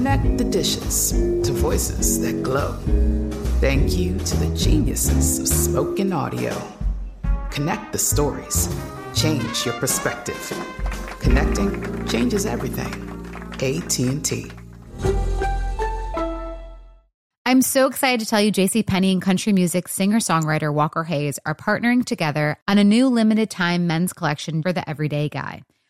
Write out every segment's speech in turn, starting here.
Connect the dishes to voices that glow. Thank you to the geniuses of spoken audio. Connect the stories. Change your perspective. Connecting changes everything. AT&T. I'm so excited to tell you JC Penney and country music singer-songwriter Walker Hayes are partnering together on a new limited time men's collection for the everyday guy.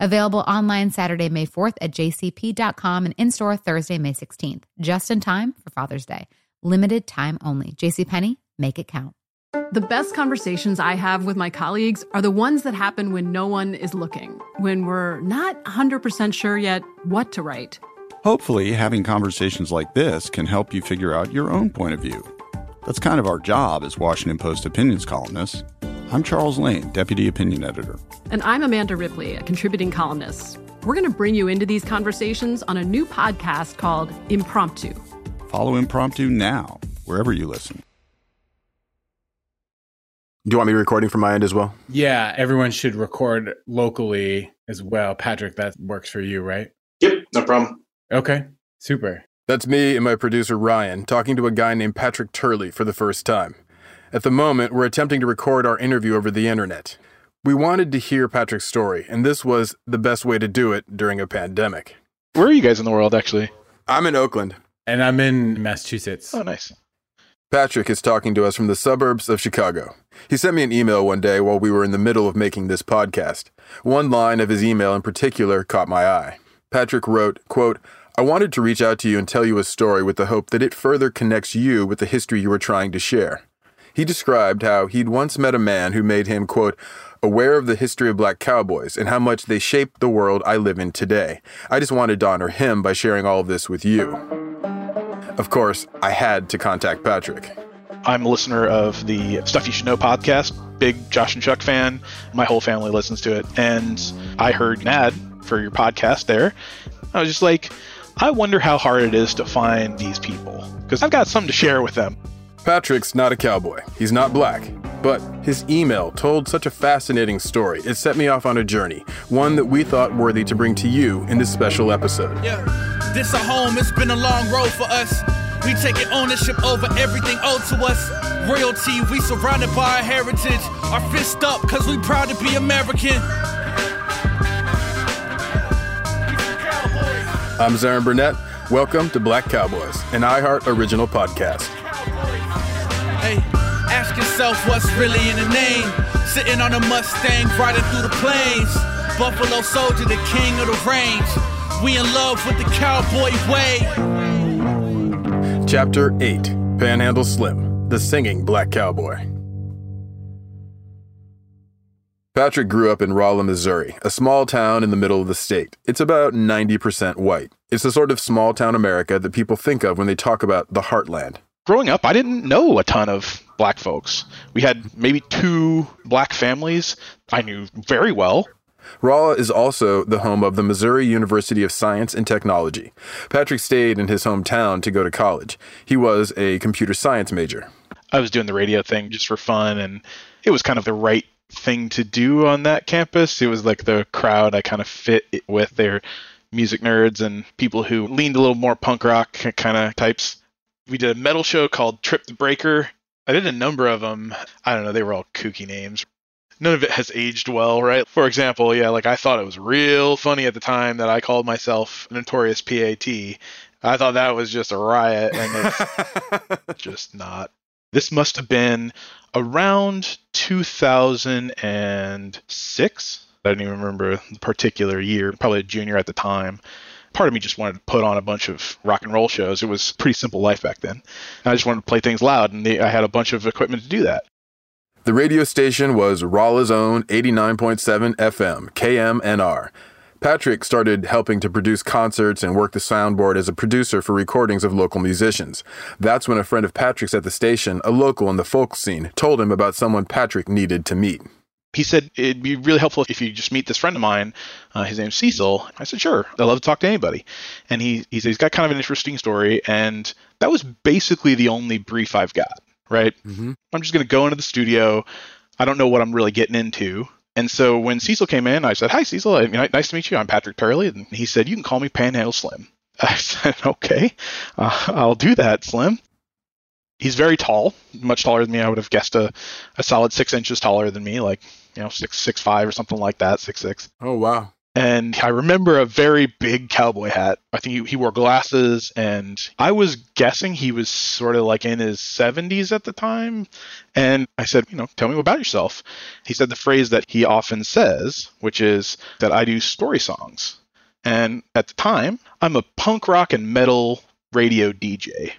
Available online Saturday, May 4th at jcp.com and in store Thursday, May 16th, just in time for Father's Day. Limited time only. JCPenney, make it count. The best conversations I have with my colleagues are the ones that happen when no one is looking, when we're not 100% sure yet what to write. Hopefully, having conversations like this can help you figure out your own point of view. That's kind of our job as Washington Post opinions columnists. I'm Charles Lane, Deputy Opinion Editor. And I'm Amanda Ripley, a contributing columnist. We're going to bring you into these conversations on a new podcast called Impromptu. Follow Impromptu now, wherever you listen. Do you want me recording from my end as well? Yeah, everyone should record locally as well. Patrick, that works for you, right? Yep, no problem. Okay, super. That's me and my producer Ryan talking to a guy named Patrick Turley for the first time. At the moment, we're attempting to record our interview over the internet. We wanted to hear Patrick's story, and this was the best way to do it during a pandemic. Where are you guys in the world, actually? I'm in Oakland. And I'm in Massachusetts. Oh, nice. Patrick is talking to us from the suburbs of Chicago. He sent me an email one day while we were in the middle of making this podcast. One line of his email in particular caught my eye. Patrick wrote, quote, I wanted to reach out to you and tell you a story with the hope that it further connects you with the history you were trying to share. He described how he'd once met a man who made him, quote, aware of the history of black cowboys and how much they shaped the world I live in today. I just wanted to honor him by sharing all of this with you. Of course, I had to contact Patrick. I'm a listener of the Stuff You Should Know podcast, big Josh and Chuck fan. My whole family listens to it. And I heard an ad for your podcast there. I was just like, I wonder how hard it is to find these people because I've got something to share with them. Patrick's not a cowboy. He's not black. But his email told such a fascinating story, it set me off on a journey, one that we thought worthy to bring to you in this special episode. Yeah, this a home, it's been a long road for us. We taking ownership over everything owed to us. Royalty, we surrounded by our heritage. Our fist up, cause we proud to be American. I'm Zaron Burnett. Welcome to Black Cowboys, an iHeart original podcast. Hey, ask yourself what's really in the name. Sitting on a Mustang, riding through the plains. Buffalo Soldier, the king of the range. We in love with the cowboy way. Chapter 8 Panhandle Slim, the singing black cowboy. Patrick grew up in Rolla, Missouri, a small town in the middle of the state. It's about 90% white. It's the sort of small town America that people think of when they talk about the heartland. Growing up, I didn't know a ton of black folks. We had maybe two black families I knew very well. Rolla is also the home of the Missouri University of Science and Technology. Patrick stayed in his hometown to go to college. He was a computer science major. I was doing the radio thing just for fun, and it was kind of the right thing to do on that campus. It was like the crowd I kind of fit with. They're music nerds and people who leaned a little more punk rock kind of types. We did a metal show called Trip the Breaker. I did a number of them. I don't know, they were all kooky names. None of it has aged well, right? For example, yeah, like I thought it was real funny at the time that I called myself Notorious PAT. I thought that was just a riot, and it's just not. This must have been around 2006. I don't even remember the particular year, probably a junior at the time. Part of me just wanted to put on a bunch of rock and roll shows. It was pretty simple life back then. I just wanted to play things loud, and I had a bunch of equipment to do that. The radio station was Rolla's own 89.7 FM, KMNR. Patrick started helping to produce concerts and work the soundboard as a producer for recordings of local musicians. That's when a friend of Patrick's at the station, a local in the folk scene, told him about someone Patrick needed to meet. He said it'd be really helpful if you just meet this friend of mine. Uh, his name's Cecil. I said, sure. I love to talk to anybody. And he, he said he's got kind of an interesting story. And that was basically the only brief I've got, right? Mm-hmm. I'm just going to go into the studio. I don't know what I'm really getting into. And so when Cecil came in, I said, "Hi, Cecil. Nice to meet you. I'm Patrick Turley." And he said, "You can call me Panhandle Slim." I said, "Okay, uh, I'll do that, Slim." He's very tall, much taller than me. I would have guessed a, a solid six inches taller than me, like you know six six five or something like that, six six. Oh wow! and I remember a very big cowboy hat. I think he, he, wore glasses, and I was guessing he was sort of like in his 70s at the time. And I said, you know, tell me about yourself. He said the phrase that he often says, which is that I do story songs. And at the time, I'm a punk rock and metal radio DJ.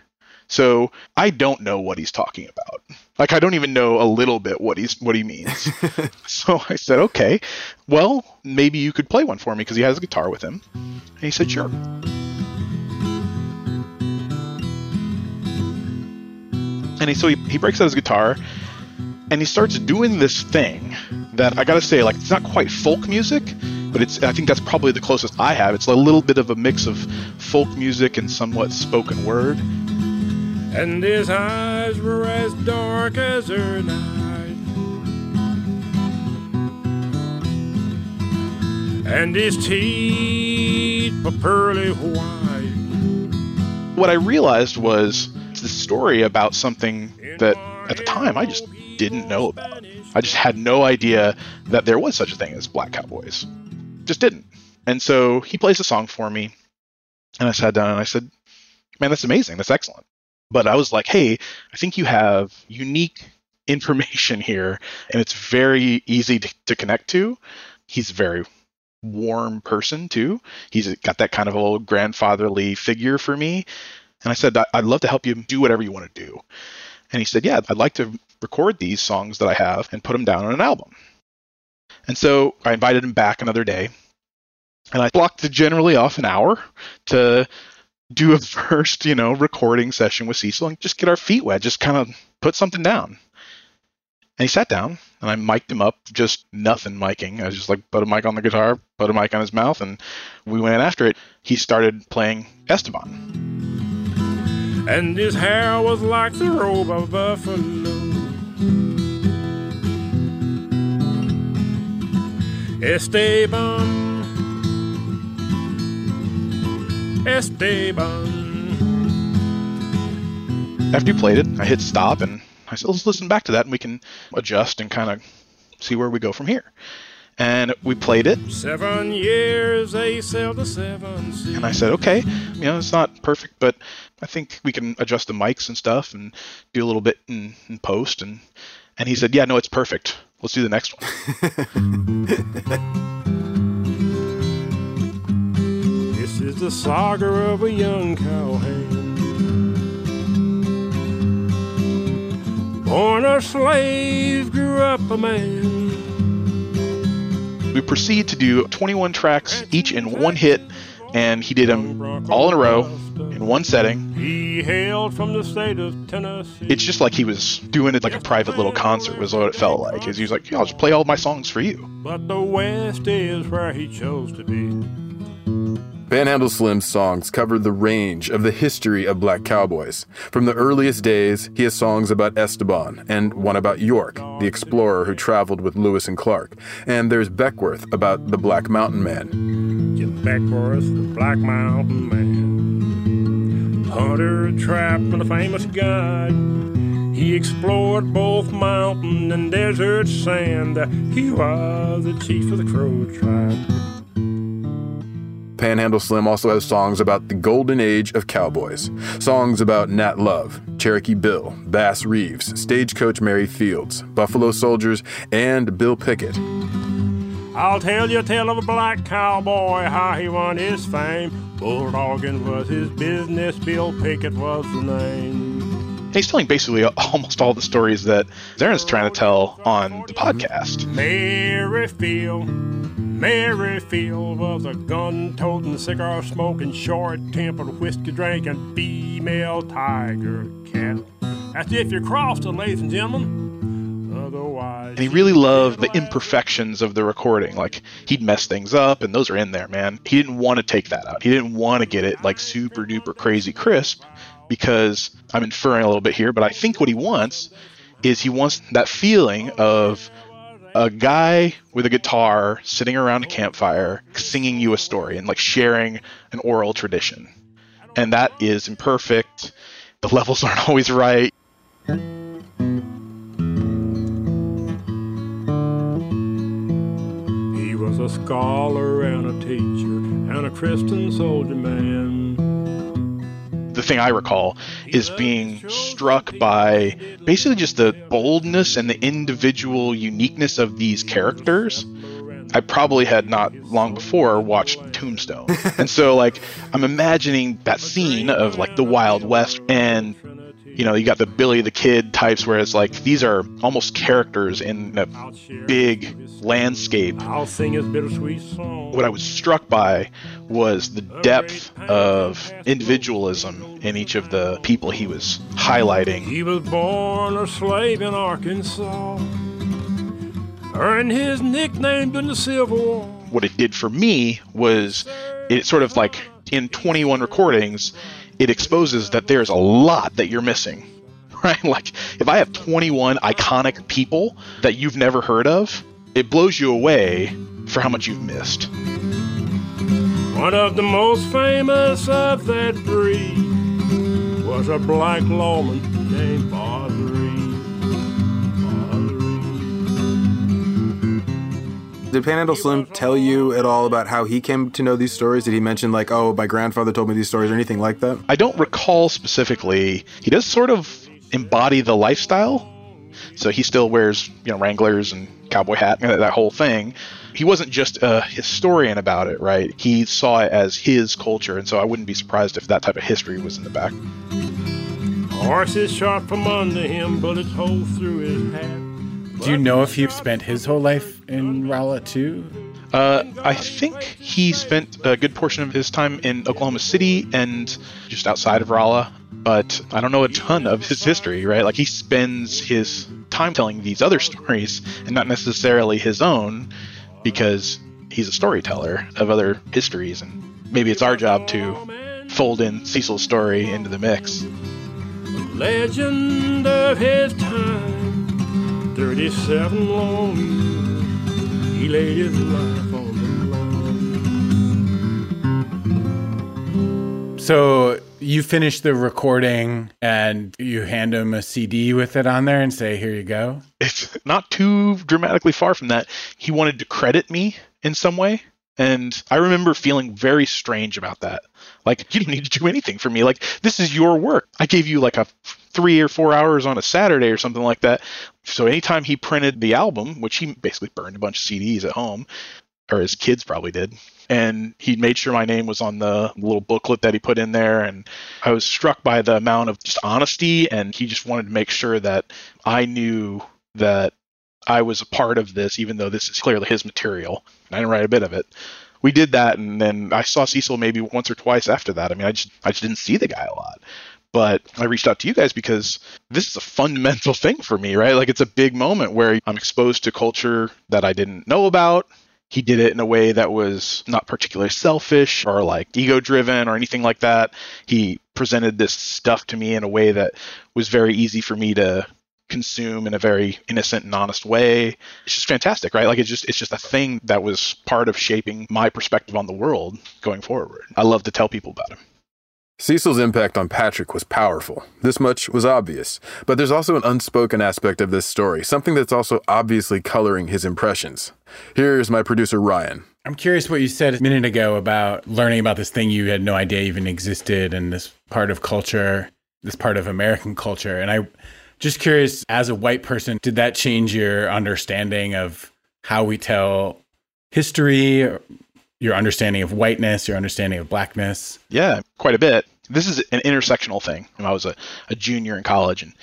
So I don't know what he's talking about. Like I don't even know a little bit what he's what he means. so I said, okay, well maybe you could play one for me because he has a guitar with him. And he said, sure. And he, so he, he breaks out his guitar and he starts doing this thing that I gotta say, like it's not quite folk music, but it's I think that's probably the closest I have. It's a little bit of a mix of folk music and somewhat spoken word and his eyes were as dark as her night. And his teeth were pearly white. What I realized was the story about something that at the time I just didn't know about. I just had no idea that there was such a thing as black cowboys. Just didn't. And so he plays a song for me, and I sat down and I said, Man, that's amazing. That's excellent. But I was like, hey, I think you have unique information here, and it's very easy to, to connect to. He's a very warm person, too. He's got that kind of old grandfatherly figure for me. And I said, I'd love to help you do whatever you want to do. And he said, Yeah, I'd like to record these songs that I have and put them down on an album. And so I invited him back another day. And I blocked generally off an hour to do a first, you know, recording session with Cecil and just get our feet wet, just kind of put something down. And he sat down and I mic'd him up, just nothing miking. I was just like, put a mic on the guitar, put a mic on his mouth, and we went after it. He started playing Esteban. And his hair was like the robe of buffalo. Esteban Esteban. After you played it, I hit stop and I said, let's listen back to that and we can adjust and kind of see where we go from here. And we played it. Seven years they sailed the seven seas. And I said, okay, you know, it's not perfect, but I think we can adjust the mics and stuff and do a little bit in, in post. And, and he said, yeah, no, it's perfect. Let's do the next one. is the saga of a young cowhand. Born a slave, grew up a man. We proceed to do 21 tracks, each in one hit, and he did them all in a row in one setting. He hailed from the state of Tennessee. It's just like he was doing it like a private little concert, was what it felt like. Is he was like, yeah, I'll just play all my songs for you. But the West is where he chose to be. Panhandle Slim's songs cover the range of the history of black cowboys. From the earliest days, he has songs about Esteban and one about York, the explorer who traveled with Lewis and Clark. And there's Beckwourth about the Black Mountain Man. Jim Beckwourth, the Black Mountain Man. Hunter, trap, and a famous guide. He explored both mountain and desert sand. He was the chief of the Crow tribe. Panhandle Slim also has songs about the golden age of cowboys. Songs about Nat Love, Cherokee Bill, Bass Reeves, Stagecoach Mary Fields, Buffalo Soldiers, and Bill Pickett. I'll tell you a tale of a black cowboy, how he won his fame. Bulldogging was his business, Bill Pickett was the name. He's telling basically almost all the stories that Zaron's trying to tell on the podcast. Mary Fields, Mary Fields was a gun-toting, cigar-smoking, short-tempered, whiskey-drinking female tiger cat. That's if you crossed it, ladies and gentlemen. Otherwise, And he really loved the imperfections of the recording. Like he'd mess things up, and those are in there, man. He didn't want to take that out. He didn't want to get it like super duper crazy crisp because I'm inferring a little bit here, but I think what he wants is he wants that feeling of a guy with a guitar sitting around a campfire singing you a story and like sharing an oral tradition. And that is imperfect. The levels aren't always right. he was a scholar and a teacher and a Christian soldier man. Thing I recall is being struck by basically just the boldness and the individual uniqueness of these characters. I probably had not long before watched Tombstone. and so like I'm imagining that scene of like the Wild West and you know, you got the Billy the Kid types where it's like these are almost characters in a big landscape. I'll sing his bittersweet song. What I was struck by was the depth of individualism in each of the people he was highlighting. He was born a slave in Arkansas, earned his nickname in the Civil War. What it did for me was it sort of like in 21 recordings, it exposes that there's a lot that you're missing. Right? Like if I have 21 iconic people that you've never heard of, it blows you away for how much you've missed. One of the most famous of that breed was a black lawman named Boz Did Panhandle Slim tell you at all about how he came to know these stories? Did he mention like, oh, my grandfather told me these stories or anything like that? I don't recall specifically. He does sort of embody the lifestyle. So he still wears, you know, Wranglers and cowboy hat and that whole thing. He wasn't just a historian about it, right? He saw it as his culture, and so I wouldn't be surprised if that type of history was in the back. Horses shot from under him, bullets hole through his hat. Do you know if he spent his whole life in Rolla too? Uh, I think he spent a good portion of his time in Oklahoma City and just outside of Rolla, but I don't know a ton of his history, right? Like he spends his time telling these other stories and not necessarily his own because he's a storyteller of other histories, and maybe it's our job to fold in Cecil's story into the mix. Legend of his time, 37 long years, he laid his life on the line. So you finish the recording and you hand him a CD with it on there and say, "Here you go." It's not too dramatically far from that. He wanted to credit me in some way, and I remember feeling very strange about that. Like, you don't need to do anything for me. Like, this is your work. I gave you like a three or four hours on a Saturday or something like that. So anytime he printed the album, which he basically burned a bunch of CDs at home, or his kids probably did, and he made sure my name was on the little booklet that he put in there. And I was struck by the amount of just honesty, and he just wanted to make sure that I knew that I was a part of this, even though this is clearly his material. I didn't write a bit of it, we did that, and then I saw Cecil maybe once or twice after that. I mean, I just I just didn't see the guy a lot. But I reached out to you guys because this is a fundamental thing for me, right? Like it's a big moment where I'm exposed to culture that I didn't know about. He did it in a way that was not particularly selfish or like ego driven or anything like that. He presented this stuff to me in a way that was very easy for me to consume in a very innocent and honest way. It's just fantastic, right? Like it's just it's just a thing that was part of shaping my perspective on the world going forward. I love to tell people about him. Cecil's impact on Patrick was powerful. This much was obvious. But there's also an unspoken aspect of this story, something that's also obviously coloring his impressions. Here's my producer, Ryan. I'm curious what you said a minute ago about learning about this thing you had no idea even existed and this part of culture, this part of American culture. And I just curious, as a white person, did that change your understanding of how we tell history, your understanding of whiteness, your understanding of blackness? Yeah, quite a bit. This is an intersectional thing. I was a, a junior in college, and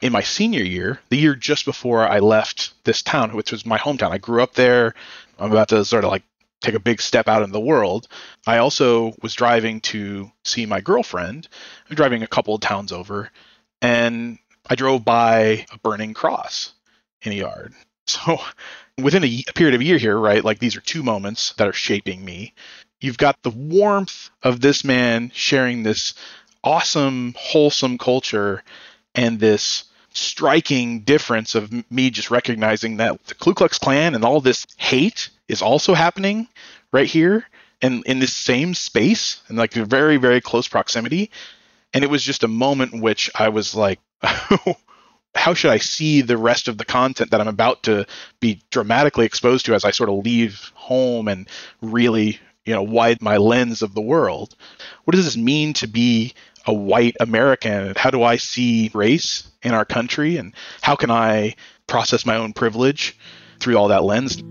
in my senior year, the year just before I left this town, which was my hometown, I grew up there. I'm about to sort of like take a big step out in the world. I also was driving to see my girlfriend. I'm driving a couple of towns over, and I drove by a burning cross in a yard. So within a, period of a year here, right? Like these are two moments that are shaping me. You've got the warmth of this man sharing this awesome, wholesome culture and this striking difference of me just recognizing that the Ku Klux Klan and all this hate is also happening right here and in this same space and like very, very close proximity. And it was just a moment in which I was like, how should I see the rest of the content that I'm about to be dramatically exposed to as I sort of leave home and really, you know, widen my lens of the world? What does this mean to be a white American? How do I see race in our country? And how can I process my own privilege through all that lens?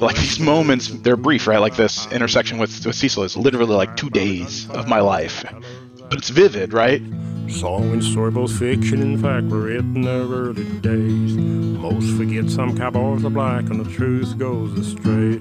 Like these moments, they're brief, right? Like this intersection with, with Cecil is literally like two days of my life. But it's vivid, right? Song and story, both fiction and fact, were written in the early days. Most forget some cowboys are black and the truth goes astray.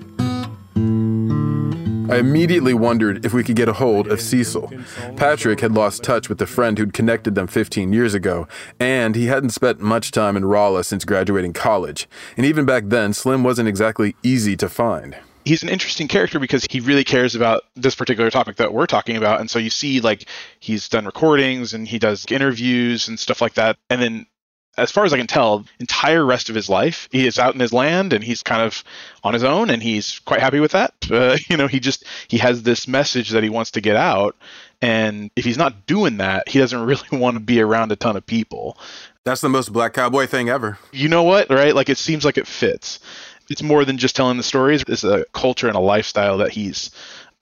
I immediately wondered if we could get a hold of Cecil. Patrick had lost touch with the friend who'd connected them 15 years ago, and he hadn't spent much time in Rolla since graduating college. And even back then, Slim wasn't exactly easy to find he's an interesting character because he really cares about this particular topic that we're talking about and so you see like he's done recordings and he does interviews and stuff like that and then as far as I can tell, entire rest of his life, he is out in his land and he's kind of on his own, and he's quite happy with that. Uh, you know, he just he has this message that he wants to get out, and if he's not doing that, he doesn't really want to be around a ton of people. That's the most black cowboy thing ever. You know what? Right? Like it seems like it fits. It's more than just telling the stories. It's a culture and a lifestyle that he's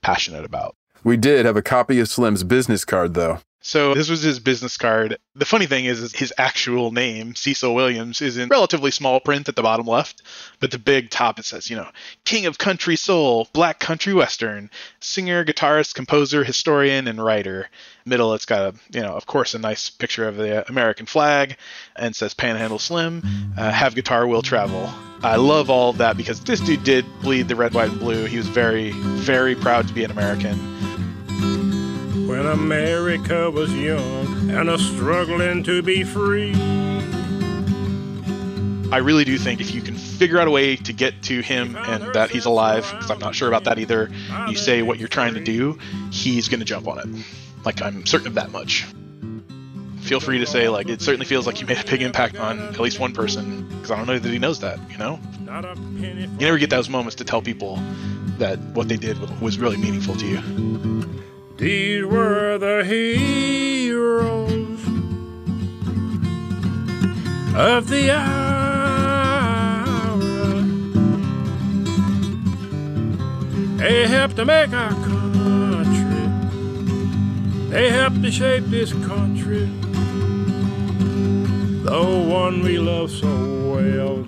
passionate about. We did have a copy of Slim's business card, though. So this was his business card. The funny thing is, is, his actual name, Cecil Williams, is in relatively small print at the bottom left, but the big top it says, you know, King of Country Soul, Black Country Western, singer, guitarist, composer, historian, and writer. Middle, it's got a, you know, of course, a nice picture of the American flag, and says Panhandle Slim, uh, have guitar, will travel. I love all of that because this dude did bleed the red, white, and blue. He was very, very proud to be an American when America was young and a struggling to be free. I really do think if you can figure out a way to get to him and that he's alive, because I'm not sure about that either, you say what you're trying to do, he's going to jump on it. Like, I'm certain of that much. Feel free to say, like, it certainly feels like you made a big impact on at least one person, because I don't know that he knows that, you know? You never get those moments to tell people that what they did was really meaningful to you. These were the heroes of the hour. They helped to make our country. They helped to shape this country. The one we love so well.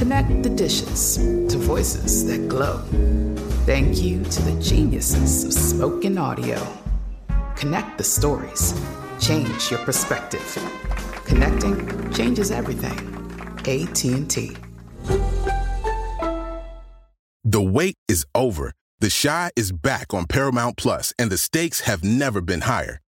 Connect the dishes to voices that glow. Thank you to the geniuses of spoken audio. Connect the stories. Change your perspective. Connecting changes everything. AT&T. The wait is over. The Chi is back on Paramount Plus, and the stakes have never been higher.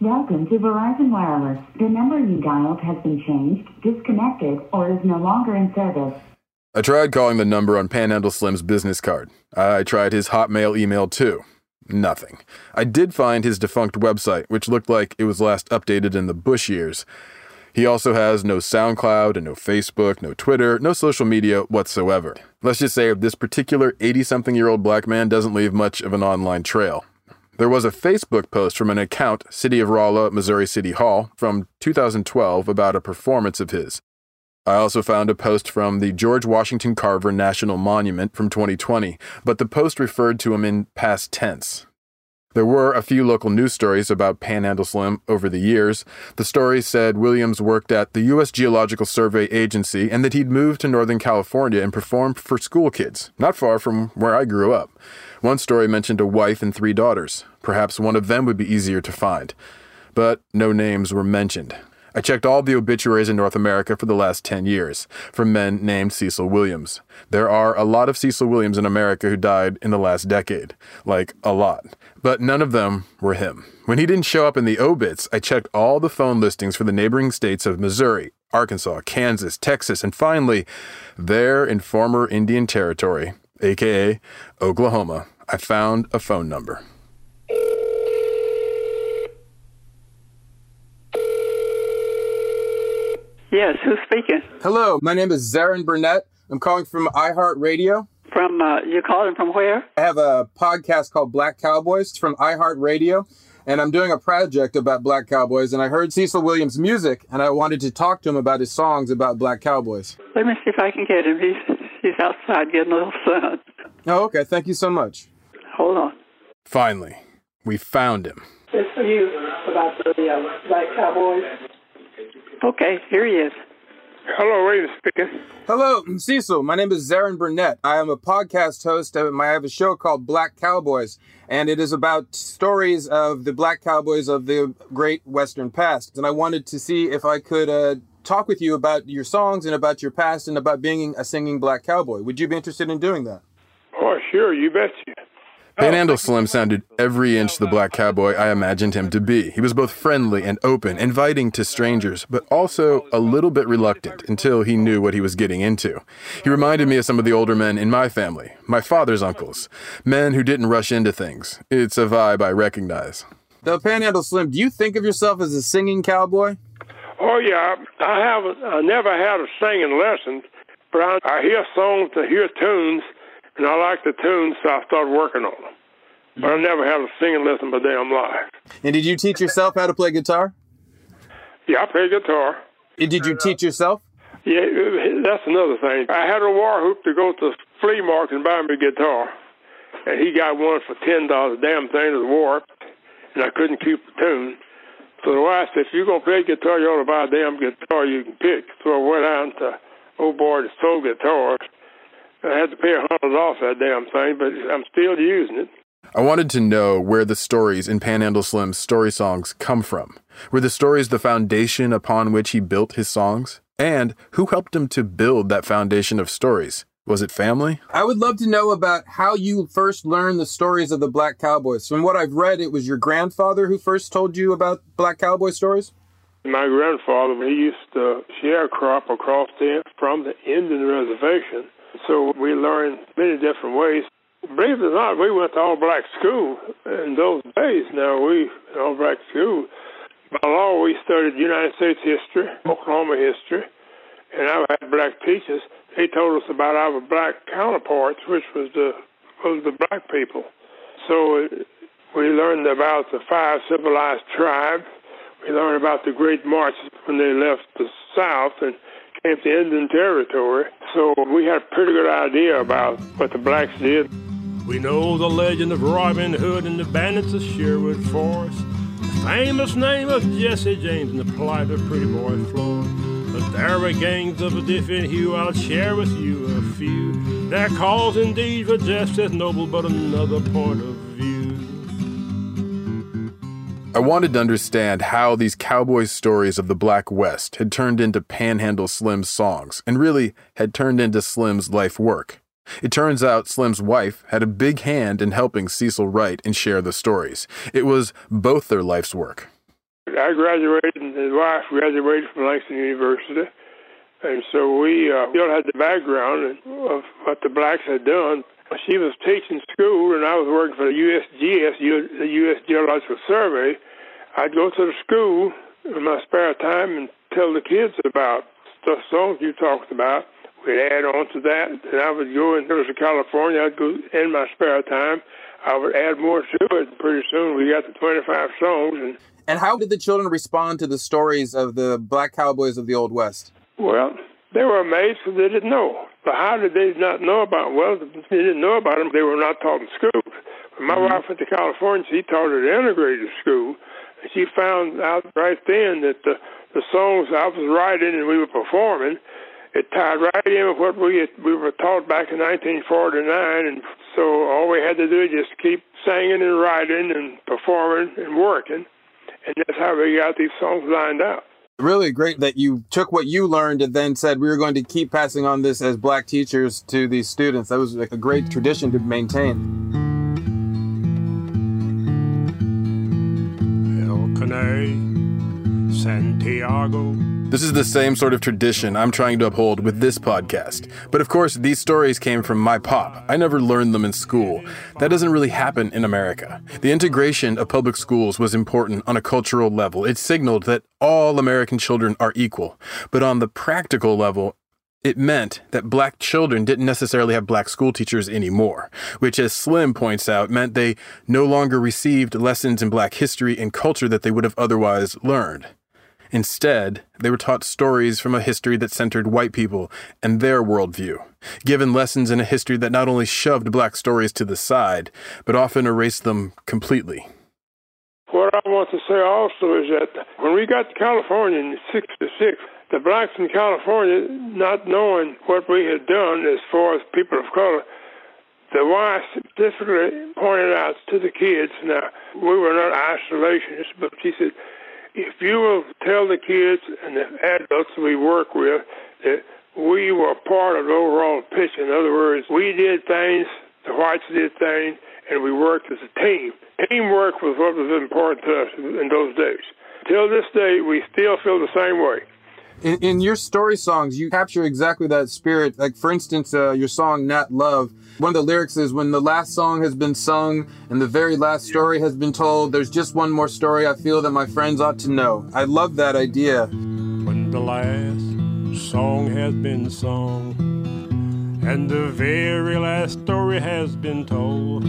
Welcome to Verizon Wireless. The number you dialed has been changed, disconnected, or is no longer in service. I tried calling the number on Panhandle Slim's business card. I tried his Hotmail email too. Nothing. I did find his defunct website, which looked like it was last updated in the Bush years. He also has no SoundCloud and no Facebook, no Twitter, no social media whatsoever. Let's just say this particular 80 something year old black man doesn't leave much of an online trail. There was a Facebook post from an account, City of Rolla, Missouri City Hall, from 2012 about a performance of his. I also found a post from the George Washington Carver National Monument from 2020, but the post referred to him in past tense. There were a few local news stories about Panhandle Slim over the years. The story said Williams worked at the U.S. Geological Survey Agency and that he'd moved to Northern California and performed for school kids, not far from where I grew up. One story mentioned a wife and three daughters. Perhaps one of them would be easier to find. But no names were mentioned. I checked all the obituaries in North America for the last 10 years from men named Cecil Williams. There are a lot of Cecil Williams in America who died in the last decade. Like, a lot. But none of them were him. When he didn't show up in the obits, I checked all the phone listings for the neighboring states of Missouri, Arkansas, Kansas, Texas, and finally, there in former Indian Territory, aka Oklahoma, I found a phone number. Yes, who's speaking? Hello, my name is Zaron Burnett. I'm calling from iHeartRadio. From, uh, you're calling from where? I have a podcast called Black Cowboys from iHeartRadio, and I'm doing a project about Black Cowboys. And I heard Cecil Williams' music, and I wanted to talk to him about his songs about Black Cowboys. Let me see if I can get him. He's, he's outside getting a little sun. Oh, okay. Thank you so much. Hold on. Finally, we found him. It's for you about the uh, Black Cowboys. Okay, here he is. Hello, Raven speaking. Hello, Cecil. My name is Zaron Burnett. I am a podcast host. I have a show called Black Cowboys, and it is about stories of the Black Cowboys of the great Western past. And I wanted to see if I could uh, talk with you about your songs and about your past and about being a singing Black Cowboy. Would you be interested in doing that? Oh, sure, you bet betcha. Panhandle Slim sounded every inch the black cowboy I imagined him to be. He was both friendly and open, inviting to strangers, but also a little bit reluctant until he knew what he was getting into. He reminded me of some of the older men in my family, my father's uncles, men who didn't rush into things. It's a vibe I recognize. The Panhandle Slim, do you think of yourself as a singing cowboy? Oh yeah, I haven't. I never had a singing lesson, but I, I hear songs, I hear tunes, and I like the tunes, so I started working on them. But I mm-hmm. never had a singing lesson my damn life. And did you teach yourself how to play guitar? Yeah, I play guitar. And did you teach yourself? Yeah, that's another thing. I had a war hoop to go to the flea market and buy me a guitar, and he got one for ten dollars. Damn thing was warped, and I couldn't keep the tune. So the wife said, "If you're gonna play guitar, you ought to buy a damn guitar you can pick." So I went out to old boy that sold guitars. I had to pay a hundred off that damn thing, but I'm still using it. I wanted to know where the stories in Panhandle Slim's story songs come from. Were the stories the foundation upon which he built his songs? And who helped him to build that foundation of stories? Was it family? I would love to know about how you first learned the stories of the Black Cowboys. From what I've read, it was your grandfather who first told you about Black Cowboy stories? My grandfather, he used to sharecrop across the, from the Indian reservation. So we learned many different ways. Believe it or not, we went to all black school in those days. Now we all black school. By law, we studied United States history, Oklahoma history, and I had black teachers. They told us about our black counterparts, which was the was the black people. So uh, we learned about the five civilized tribes. We learned about the Great March when they left the South and came to Indian Territory. So we had a pretty good idea about what the blacks did. We know the legend of Robin Hood and the bandits of Sherwood Forest, the famous name of Jesse James and the plight of pretty boy Floyd. But there were gangs of a different hue, I'll share with you a few. Their cause indeed were just as noble, but another point of view. I wanted to understand how these cowboy stories of the Black West had turned into Panhandle Slim's songs, and really had turned into Slim's life work. It turns out Slim's wife had a big hand in helping Cecil write and share the stories. It was both their life's work. I graduated, and his wife graduated from Langston University. And so we uh, still had the background of what the blacks had done. She was teaching school, and I was working for the USGS, the U.S. Geological Survey. I'd go to the school in my spare time and tell the kids about the songs you talked about. We'd add on to that, and I would go into California. I'd go in my spare time. I would add more to it. Pretty soon, we got to 25 songs. And And how did the children respond to the stories of the Black Cowboys of the Old West? well, they were amazed because they didn't know. But how did they not know about? Well, they didn't know about them. They were not taught in school. When my mm-hmm. wife went to California, she taught at an integrated school. And she found out right then that the the songs I was writing and we were performing, it tied right in with what we had, we were taught back in 1949. And so all we had to do is just keep singing and writing and performing and working, and that's how we got these songs lined up. Really great that you took what you learned and then said we were going to keep passing on this as black teachers to these students. That was like a great tradition to maintain. El Caney, Santiago. This is the same sort of tradition I'm trying to uphold with this podcast. But of course, these stories came from my pop. I never learned them in school. That doesn't really happen in America. The integration of public schools was important on a cultural level. It signaled that all American children are equal. But on the practical level, it meant that black children didn't necessarily have black school teachers anymore, which, as Slim points out, meant they no longer received lessons in black history and culture that they would have otherwise learned. Instead, they were taught stories from a history that centered white people and their worldview, given lessons in a history that not only shoved black stories to the side, but often erased them completely. What I want to say also is that when we got to California in '66, the blacks in California, not knowing what we had done as far as people of color, the wife specifically pointed out to the kids. Now we were not isolationists, but she said, if you will tell the kids and the adults we work with that we were part of the overall picture. In other words, we did things, the whites did things, and we worked as a team. Teamwork was what was important to us in those days. Till this day, we still feel the same way. In, in your story songs, you capture exactly that spirit. Like, for instance, uh, your song Nat Love, one of the lyrics is when the last song has been sung and the very last story has been told, there's just one more story I feel that my friends ought to know. I love that idea. When the last song has been sung, and the very last story has been told.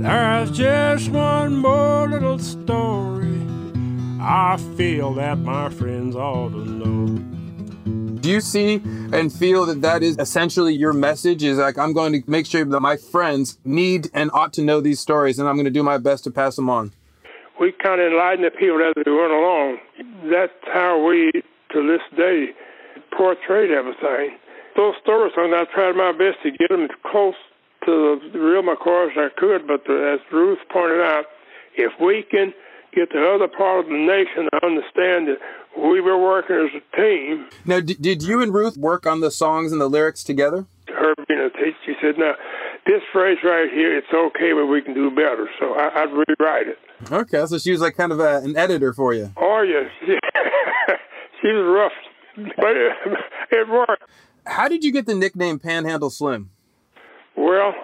There's just one more little story I feel that my friends ought to know. Do you see and feel that that is essentially your message? Is like, I'm going to make sure that my friends need and ought to know these stories, and I'm going to do my best to pass them on. We kind of enlighten the people as we went along. That's how we, to this day, portrayed everything. Those story songs, I tried my best to get them as close to the real McCoy as I could, but the, as Ruth pointed out, if we can get the other part of the nation to understand that we were working as a team. Now, d- did you and Ruth work on the songs and the lyrics together? Her being a teacher, she said, "Now, this phrase right here, it's okay, but we can do better." So I, I'd rewrite it. Okay, so she was like kind of a, an editor for you. Oh yes, she was rough, but it, it worked. How did you get the nickname Panhandle Slim? Well,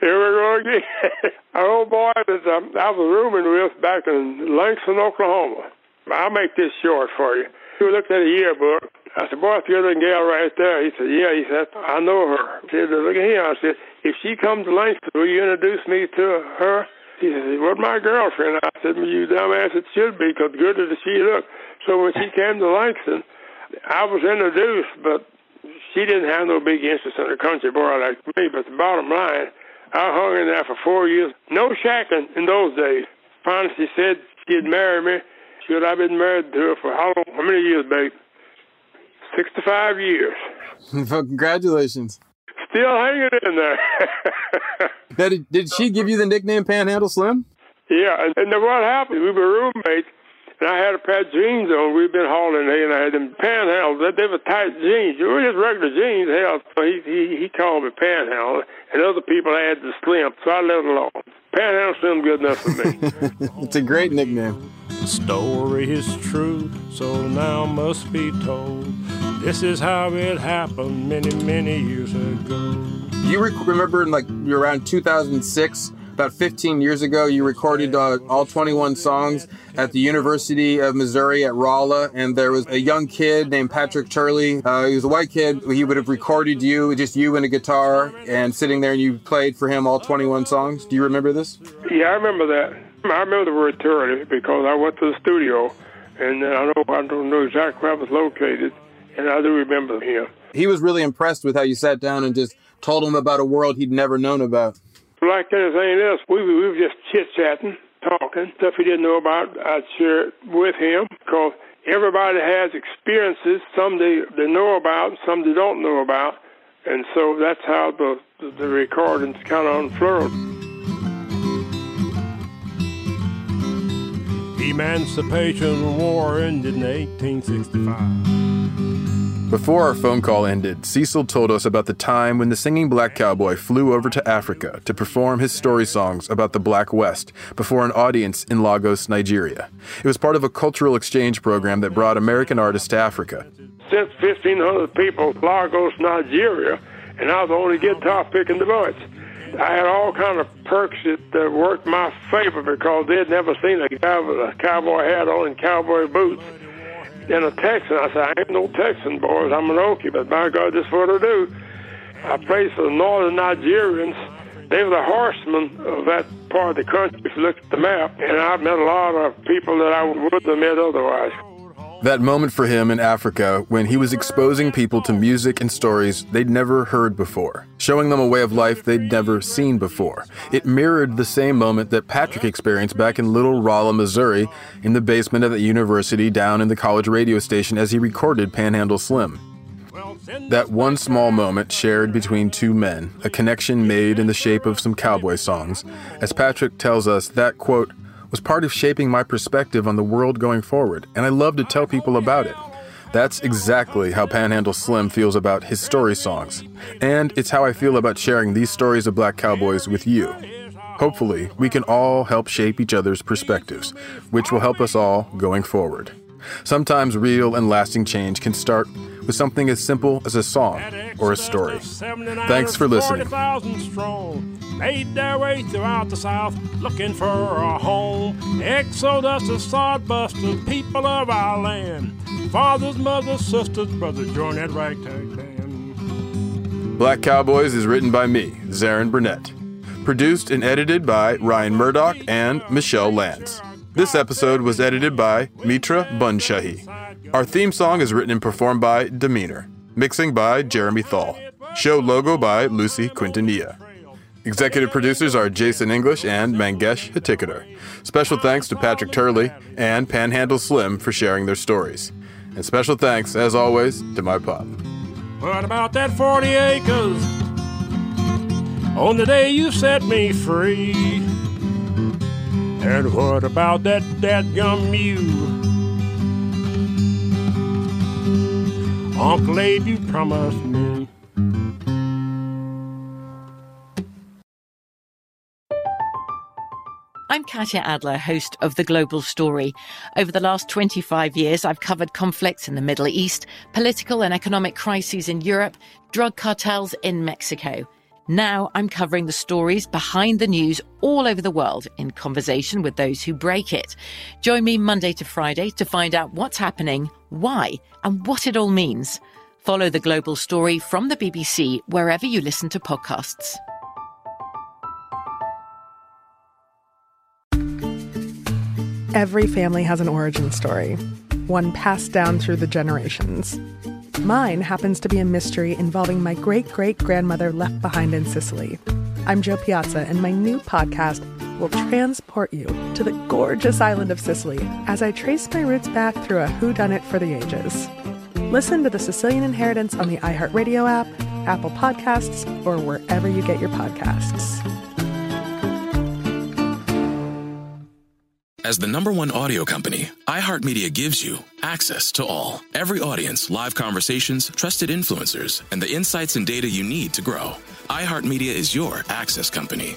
here we go again. An old boy that um, I was rooming with back in Langston, Oklahoma. I'll make this short for you. He looked at a yearbook. I said, boy, that's the other gal right there. He said, yeah. He said, I know her. He said, look at here. I said, if she comes to Langston, will you introduce me to her? He said, well, my girlfriend. I said, you dumbass, it should be, because good as she looked. So when she came to Langston, I was introduced, but she didn't have no big interest in a country boy like me. But the bottom line, I hung in there for four years. No shacking in those days. Finally, she said she'd marry me. Should I have been married to her for how long? How many years, babe? 65 years. Congratulations. Still hanging in there. now, did, did she give you the nickname Panhandle Slim? Yeah, and, and then what happened? We were roommates, and I had a pair of jeans on. We'd been hauling hay, and I had them panhandles. They were tight jeans. They were just regular jeans. Hell, so he, he, he called me panhandle, and other people had the slim, so I let it alone. Panhandle Slim good enough for me. it's a great nickname. The story is true, so now must be told. This is how it happened many, many years ago. Do You rec- remember in like around 2006, about 15 years ago, you recorded uh, all 21 songs at the University of Missouri at Rolla, and there was a young kid named Patrick Turley. Uh, he was a white kid. He would have recorded you, just you and a guitar, and sitting there, and you played for him all 21 songs. Do you remember this? Yeah, I remember that. I remember the word Turley because I went to the studio, and I know I don't know exactly where I was located, and I do remember him. He was really impressed with how you sat down and just told him about a world he'd never known about. Like anything else, we, we were just chit chatting, talking, stuff he didn't know about. I'd share it with him because everybody has experiences, some they, they know about, some they don't know about. And so that's how the, the, the recordings kind of unfurled. Emancipation War ended in 1865. Before our phone call ended, Cecil told us about the time when the singing black cowboy flew over to Africa to perform his story songs about the Black West before an audience in Lagos, Nigeria. It was part of a cultural exchange program that brought American artists to Africa. Since 1,500 people, Lagos, Nigeria, and I was the only guitar picking the voice. I had all kind of perks that uh, worked my favor because they'd never seen a guy with a cowboy hat on and cowboy boots. Then a Texan, I said, I ain't no Texan, boys. I'm an Okie, but by God, this is what I do. I played for the northern Nigerians. They were the horsemen of that part of the country, if you look at the map. And I've met a lot of people that I wouldn't have met otherwise. That moment for him in Africa when he was exposing people to music and stories they'd never heard before, showing them a way of life they'd never seen before. It mirrored the same moment that Patrick experienced back in Little Rolla, Missouri, in the basement of the university down in the college radio station as he recorded Panhandle Slim. That one small moment shared between two men, a connection made in the shape of some cowboy songs. As Patrick tells us, that quote, was part of shaping my perspective on the world going forward, and I love to tell people about it. That's exactly how Panhandle Slim feels about his story songs, and it's how I feel about sharing these stories of black cowboys with you. Hopefully, we can all help shape each other's perspectives, which will help us all going forward. Sometimes real and lasting change can start with something as simple as a song or a story. Thanks for listening. 40,000 strong made their way throughout the South looking for a home. Exodus is sodbusters, people of our land. Fathers, mothers, sisters, brothers, join that ragtag band. Black Cowboys is written by me, Zaron Burnett. Produced and edited by Ryan Murdoch and Michelle Lance. This episode was edited by Mitra Bunshahi. Our theme song is written and performed by Demeanor. Mixing by Jeremy Thal. Show logo by Lucy Quintanilla. Executive producers are Jason English and Mangesh Hattikudur. Special thanks to Patrick Turley and Panhandle Slim for sharing their stories. And special thanks, as always, to my pop. What about that 40 acres? On the day you set me free. And what about that dadgum mule? Uncle Abe, you promised me. I'm Katya Adler, host of The Global Story. Over the last 25 years, I've covered conflicts in the Middle East, political and economic crises in Europe, drug cartels in Mexico. Now I'm covering the stories behind the news all over the world in conversation with those who break it. Join me Monday to Friday to find out what's happening, why, and what it all means. Follow the global story from the BBC wherever you listen to podcasts. Every family has an origin story, one passed down through the generations. Mine happens to be a mystery involving my great great grandmother left behind in Sicily. I'm Jo Piazza, and my new podcast will transport you to the gorgeous island of Sicily as I trace my roots back through a whodunit for the ages. Listen to The Sicilian Inheritance on the iHeartRadio app, Apple Podcasts, or wherever you get your podcasts. As the number one audio company, iHeartMedia gives you access to all. Every audience, live conversations, trusted influencers, and the insights and data you need to grow. iHeartMedia is your access company.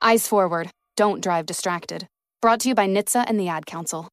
Eyes forward, don't drive distracted. Brought to you by NHTSA and the Ad Council.